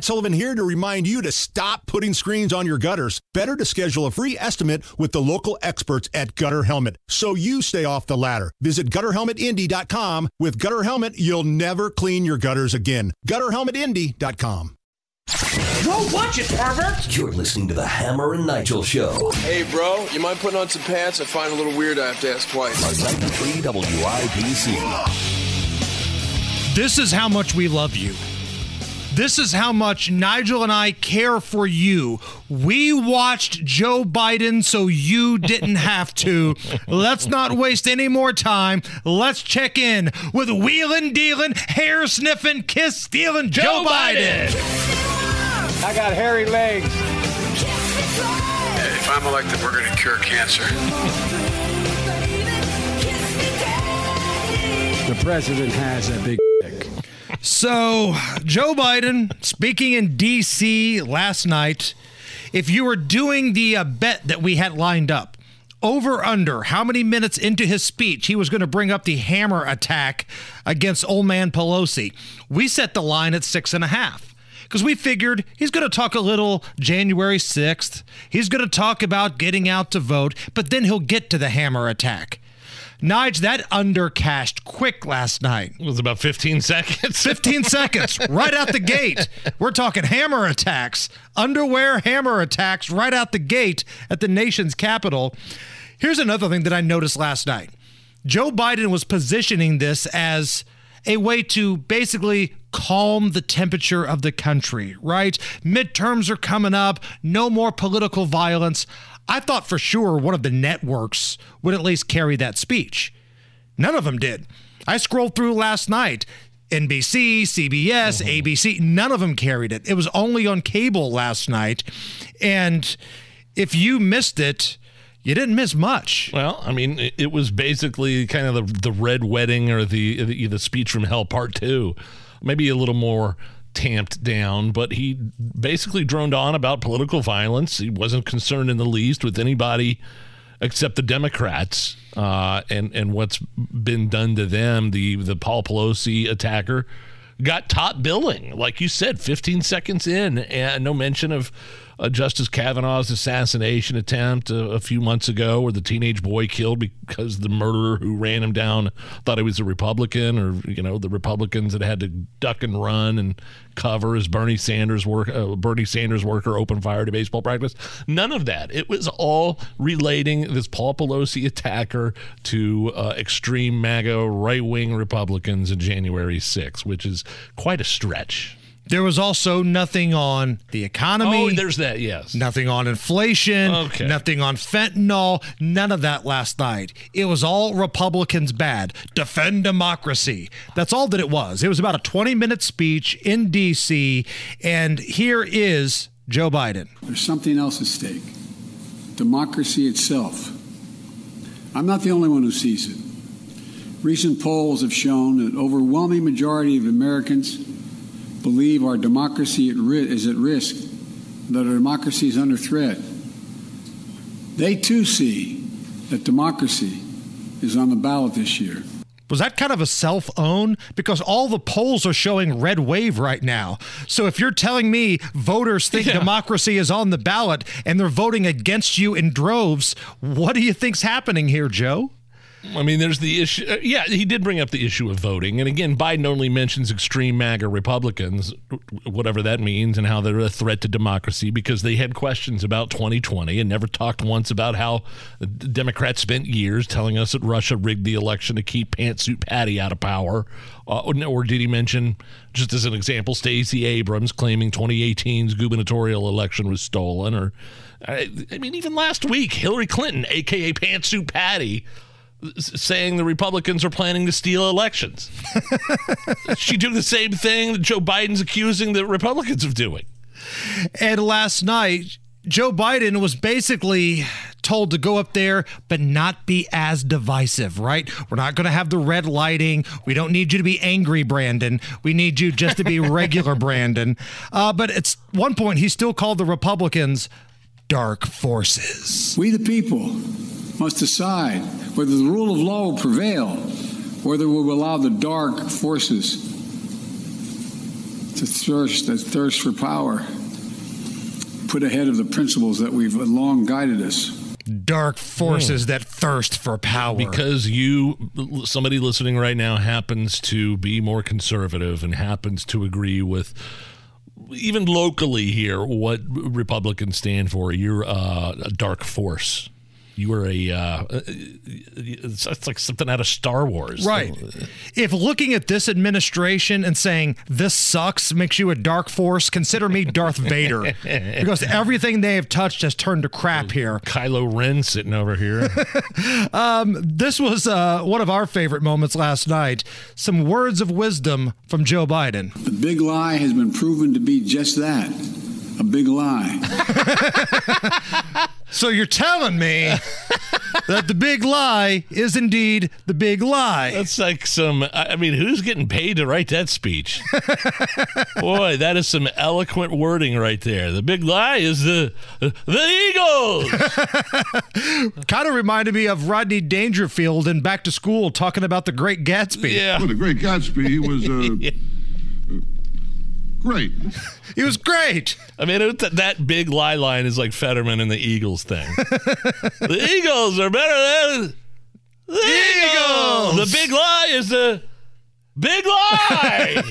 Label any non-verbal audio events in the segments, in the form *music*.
Matt Sullivan here to remind you to stop putting screens on your gutters. Better to schedule a free estimate with the local experts at Gutter Helmet so you stay off the ladder. Visit gutterhelmetindy.com. With Gutter Helmet, you'll never clean your gutters again. gutterhelmetindy.com. Don't watch it, pervert! You're listening to the Hammer and Nigel Show Hey, bro, you mind putting on some pants? I find it a little weird I have to ask twice. on 93 WIBC. This is how much we love you. This is how much Nigel and I care for you. We watched Joe Biden so you didn't *laughs* have to. Let's not waste any more time. Let's check in with wheeling, dealing, hair sniffing, kiss stealing Joe, Biden. I got hairy legs. If I'm elected, we're going to cure cancer. The president has a big dick. So, Joe Biden speaking in D.C. last night. If you were doing the uh, bet that we had lined up, over under how many minutes into his speech he was going to bring up the hammer attack against old man Pelosi, we set the line at six and a half because we figured he's going to talk a little January 6th. He's going to talk about getting out to vote, but then he'll get to the hammer attack. Nige, that under cashed quick last night. It was about 15 *laughs* seconds. 15 seconds right out the gate. We're talking hammer attacks, underwear hammer attacks right out the gate at the nation's capital. Here's another thing that I noticed last night Joe Biden was positioning this as a way to basically calm the temperature of the country, right? Midterms are coming up, no more political violence. I thought for sure one of the networks would at least carry that speech. None of them did. I scrolled through last night. NBC, CBS, mm-hmm. ABC, none of them carried it. It was only on cable last night. And if you missed it, you didn't miss much. Well, I mean, it, it was basically kind of the, the red wedding or the, the the speech from hell part two, maybe a little more tamped down, but he basically droned on about political violence. He wasn't concerned in the least with anybody except the Democrats uh, and and what's been done to them. The the Paul Pelosi attacker got top billing, like you said, 15 seconds in, and no mention of uh, Justice Kavanaugh's assassination attempt a, a few months ago, where the teenage boy killed because the murderer who ran him down thought he was a Republican, or you know the Republicans that had to duck and run and cover as Bernie Sanders work uh, Bernie Sanders worker opened fire to baseball practice. None of that. It was all relating this Paul Pelosi attacker to uh, extreme MAGA right wing Republicans in January 6th, which is quite a stretch. There was also nothing on the economy. Oh, there's that. Yes. Nothing on inflation, Okay. nothing on fentanyl, none of that last night. It was all Republicans bad. Defend democracy. That's all that it was. It was about a 20 minute speech in D.C., and here is Joe Biden. There's something else at stake democracy itself. I'm not the only one who sees it. Recent polls have shown that overwhelming majority of Americans believe our democracy at ri- is at risk, that our democracy is under threat. They too see that democracy is on the ballot this year. Was that kind of a self own? Because all the polls are showing red wave right now. So if you're telling me voters think democracy is on the ballot and they're voting against you in droves, what do you think's happening here, Joe? I mean, there's the issue. uh, yeah, he did bring up the issue of voting. And again, Biden only mentions extreme MAGA Republicans, whatever that means, and how they're a threat to democracy because they had questions about 2020 and never talked once about how Democrats spent years telling us that Russia rigged the election to keep Pantsuit Patty out of power. Uh, or, did he mention, just as an example, Stacey Abrams claiming 2018's gubernatorial election was stolen? Or, I, I mean, even last week, Hillary Clinton, aka Pantsuit Patty, saying the Republicans are planning to steal elections. *laughs* she did the same thing that Joe Biden's accusing the Republicans of doing. And last night, Joe Biden was basically told to go up there, but not be as divisive, right? We're not going to have the red lighting. We don't need you to be angry, Brandon. We need you just to be *laughs* regular, Brandon. Uh, but at one point, he still called the Republicans dark forces. We, the people, must decide whether the rule of law will prevail, whether we will allow the dark forces to thirst, that thirst for power, put ahead of the principles that we've long guided us. Dark forces that thirst for power. because you somebody listening right now happens to be more conservative and happens to agree with even locally here what republicans stand for you're uh, a dark force you are a uh, it's, it's like something out of star wars Right. If looking at this administration and saying this sucks makes you a dark force, consider me Darth *laughs* Vader. because everything they have touched has turned to crap here. kylo ren sitting over here *laughs* This was uh, one of our favorite moments last night. Some words of wisdom from Joe Biden. The big lie has been proven to be just that a big lie. *laughs* So you're telling me that the big lie is indeed the big lie. That's like some. I I mean, who's getting paid to write that speech? *laughs* Boy, that is some eloquent wording right there. The big lie is the the Eagles. *laughs* Kind of reminded me of Rodney Dangerfield in Back to School talking about the Great Gatsby. Yeah, Well, the Great Gatsby was uh, great. *laughs* He was great. I mean, it, that, that big lie line is like Fetterman and the Eagles thing. *laughs* the Eagles are better than the Eagles. The big lie is the big lie.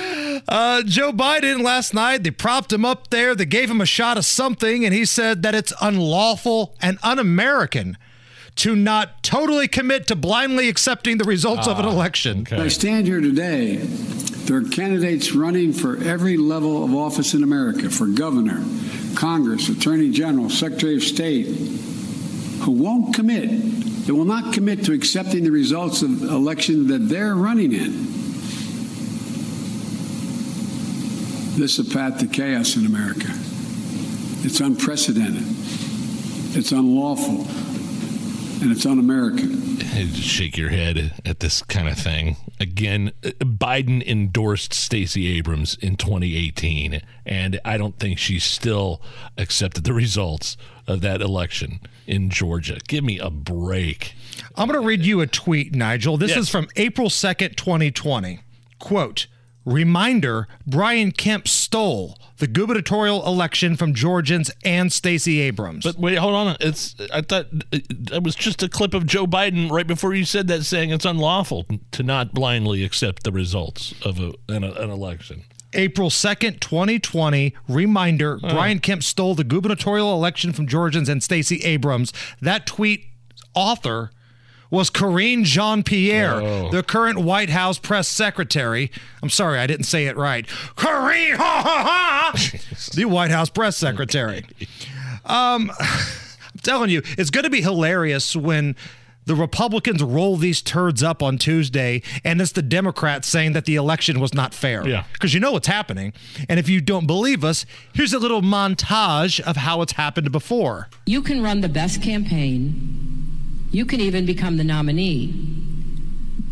*laughs* Uh, Joe Biden last night, they propped him up there. They gave him a shot of something, and he said that it's unlawful and un American to not totally commit to blindly accepting the results of an election. As I stand here today. There are candidates running for every level of office in America for governor, Congress, Attorney General, Secretary of State who won't commit. They will not commit to accepting the results of election that they're running in. This is a path to chaos in America. It's unprecedented. It's unlawful. And it's un-American. Shake your head at this kind of thing. Again, Biden endorsed Stacey Abrams in 2018, and I don't think she still accepted the results of that election in Georgia. Give me a break. I'm going to read you a tweet, Nigel. This Yes. is from April 2nd, 2020. Quote, Reminder Brian Kemp stole the gubernatorial election from Georgians and Stacey Abrams. But wait, hold on. It's I thought that was just a clip of Joe Biden right before you said that, saying it's unlawful to not blindly accept the results of a, an, an election. April 2nd, 2020. Reminder Brian Kemp stole the gubernatorial election from Georgians and Stacey Abrams. That tweet author was Karine Jean Pierre, Oh. the current White House press secretary. I'm sorry, I didn't say it right. Karine, ha ha ha! *laughs* the White House press secretary. Um, I'm telling you, it's going to be hilarious when the Republicans roll these turds up on Tuesday and it's the Democrats saying that the election was not fair. Yeah. Because you know what's happening. And if you don't believe us, here's a little montage of how it's happened before. You can run the best campaign. You can even become the nominee.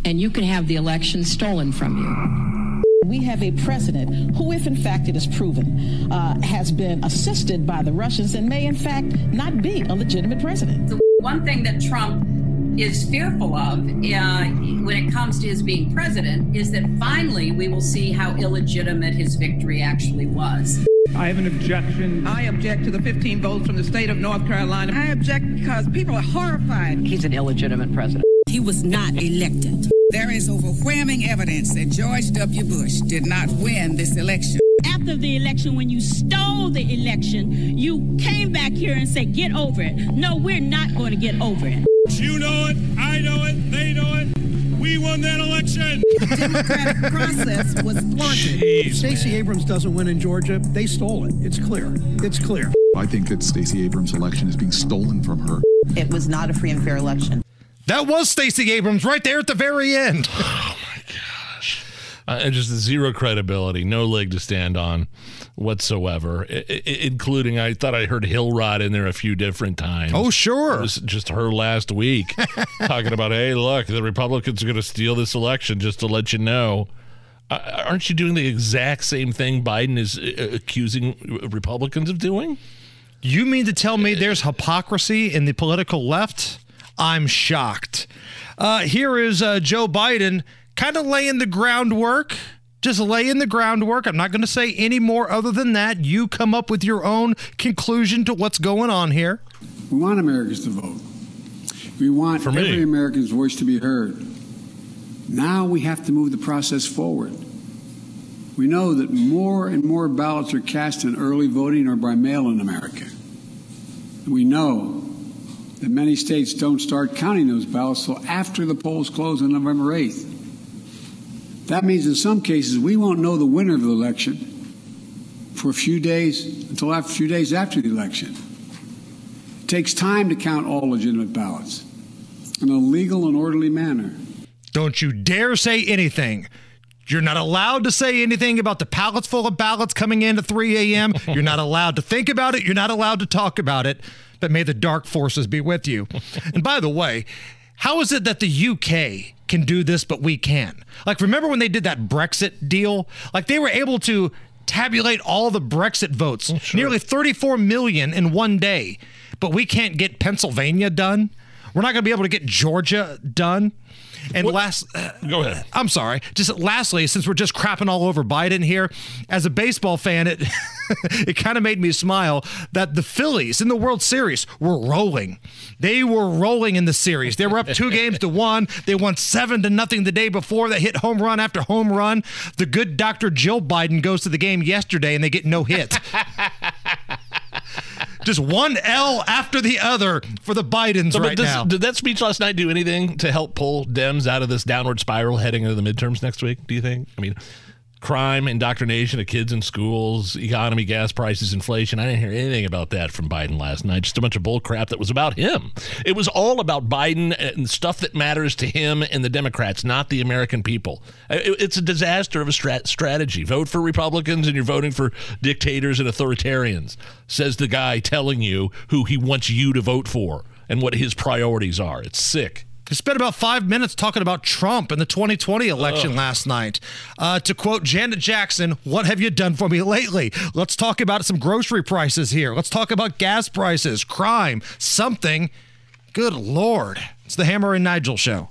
And you can have the election stolen from you. We have a president who, if in fact it is proven, uh, has been assisted by the Russians and may in fact not be a legitimate president. The One thing that Trump is fearful of uh, when it comes to his being president is that finally we will see how illegitimate his victory actually was. I have an objection. I object to the 15 votes from the state of North Carolina. I object because people are horrified. He's an illegitimate president. He was not elected. There is overwhelming evidence that George W. Bush did not win this election. After the election, when you stole the election, you came back here and said, get over it. No, we're not going to get over it. You know it, I know it, they know it. We won that election. The democratic process was thwarted. If Stacey Abrams doesn't win in Georgia, they stole it. It's clear. It's clear. I think that Stacey Abrams' election is being stolen from her. It was not a free and fair election. That was Stacey Abrams right there at the very end. *laughs* Uh, and just zero credibility, no leg to stand on whatsoever, I- I- including I thought I heard Hillrod in there a few different times. Oh, sure. It was just her last week *laughs* talking about, hey, look, the Republicans are going to steal this election just to let you know. Uh, aren't you doing the exact same thing Biden is uh, accusing Republicans of doing? You mean to tell me there's hypocrisy in the political left? I'm shocked. Uh, here is uh, Joe Biden kind of laying the groundwork Just lay in the groundwork. I'm not going to say any more other than that. You come up with your own conclusion to what's going on here. We want Americans to vote. We want every American's voice to be heard. Now we have to move the process forward. We know that more and more ballots are cast in early voting or by mail in America. We know that many states don't start counting those ballots until after the polls close on November 8th. That means in some cases we won't know the winner of the election for a few days until after, a few days after the election. It takes time to count all legitimate ballots in a legal and orderly manner. Don't you dare say anything. You're not allowed to say anything about the pallets full of ballots coming in at 3 a.m. *laughs* You're not allowed to think about it. You're not allowed to talk about it. But may the dark forces be with you. and by the way, how is it that the UK can do this, but we can? Like, remember when they did that Brexit deal? Like, they were able to tabulate all the Brexit votes, nearly 34 million in one day. But we can't get Pennsylvania done. We're not going to be able to get Georgia done. And last, uh, go ahead. I'm sorry. Just lastly, since we're just crapping all over Biden here, as a baseball fan, it *laughs* *laughs* it kind of made me smile that the Phillies in the World Series were rolling. They were rolling in the series. They were up two games to one. They won seven to nothing the day before. They hit home run after home run. The good Dr. Jill Biden goes to the game yesterday and they get no hit. *laughs* Just one L after the other for the Bidens So, right does- now. Did that speech last night do anything to help pull Dems out of this downward spiral heading into the midterms next week? Do you think? I mean, crime, indoctrination of kids in schools, economy, gas prices, inflation. I didn't hear anything about that from Biden last night. Just a bunch of bull crap that was about him. It was all about Biden and stuff that matters to him and the Democrats, not the American people. It's a disaster of a strat- strategy. Vote for Republicans and you're voting for dictators and authoritarians, says the guy telling you who he wants you to vote for and what his priorities are. It's sick. He spent about five minutes talking about Trump and the 2020 election Ugh. last night. Uh, to quote Janet Jackson, What have you done for me lately? Let's talk about some grocery prices here. Let's talk about gas prices, crime, something. Good Lord. It's the Hammer and Nigel show.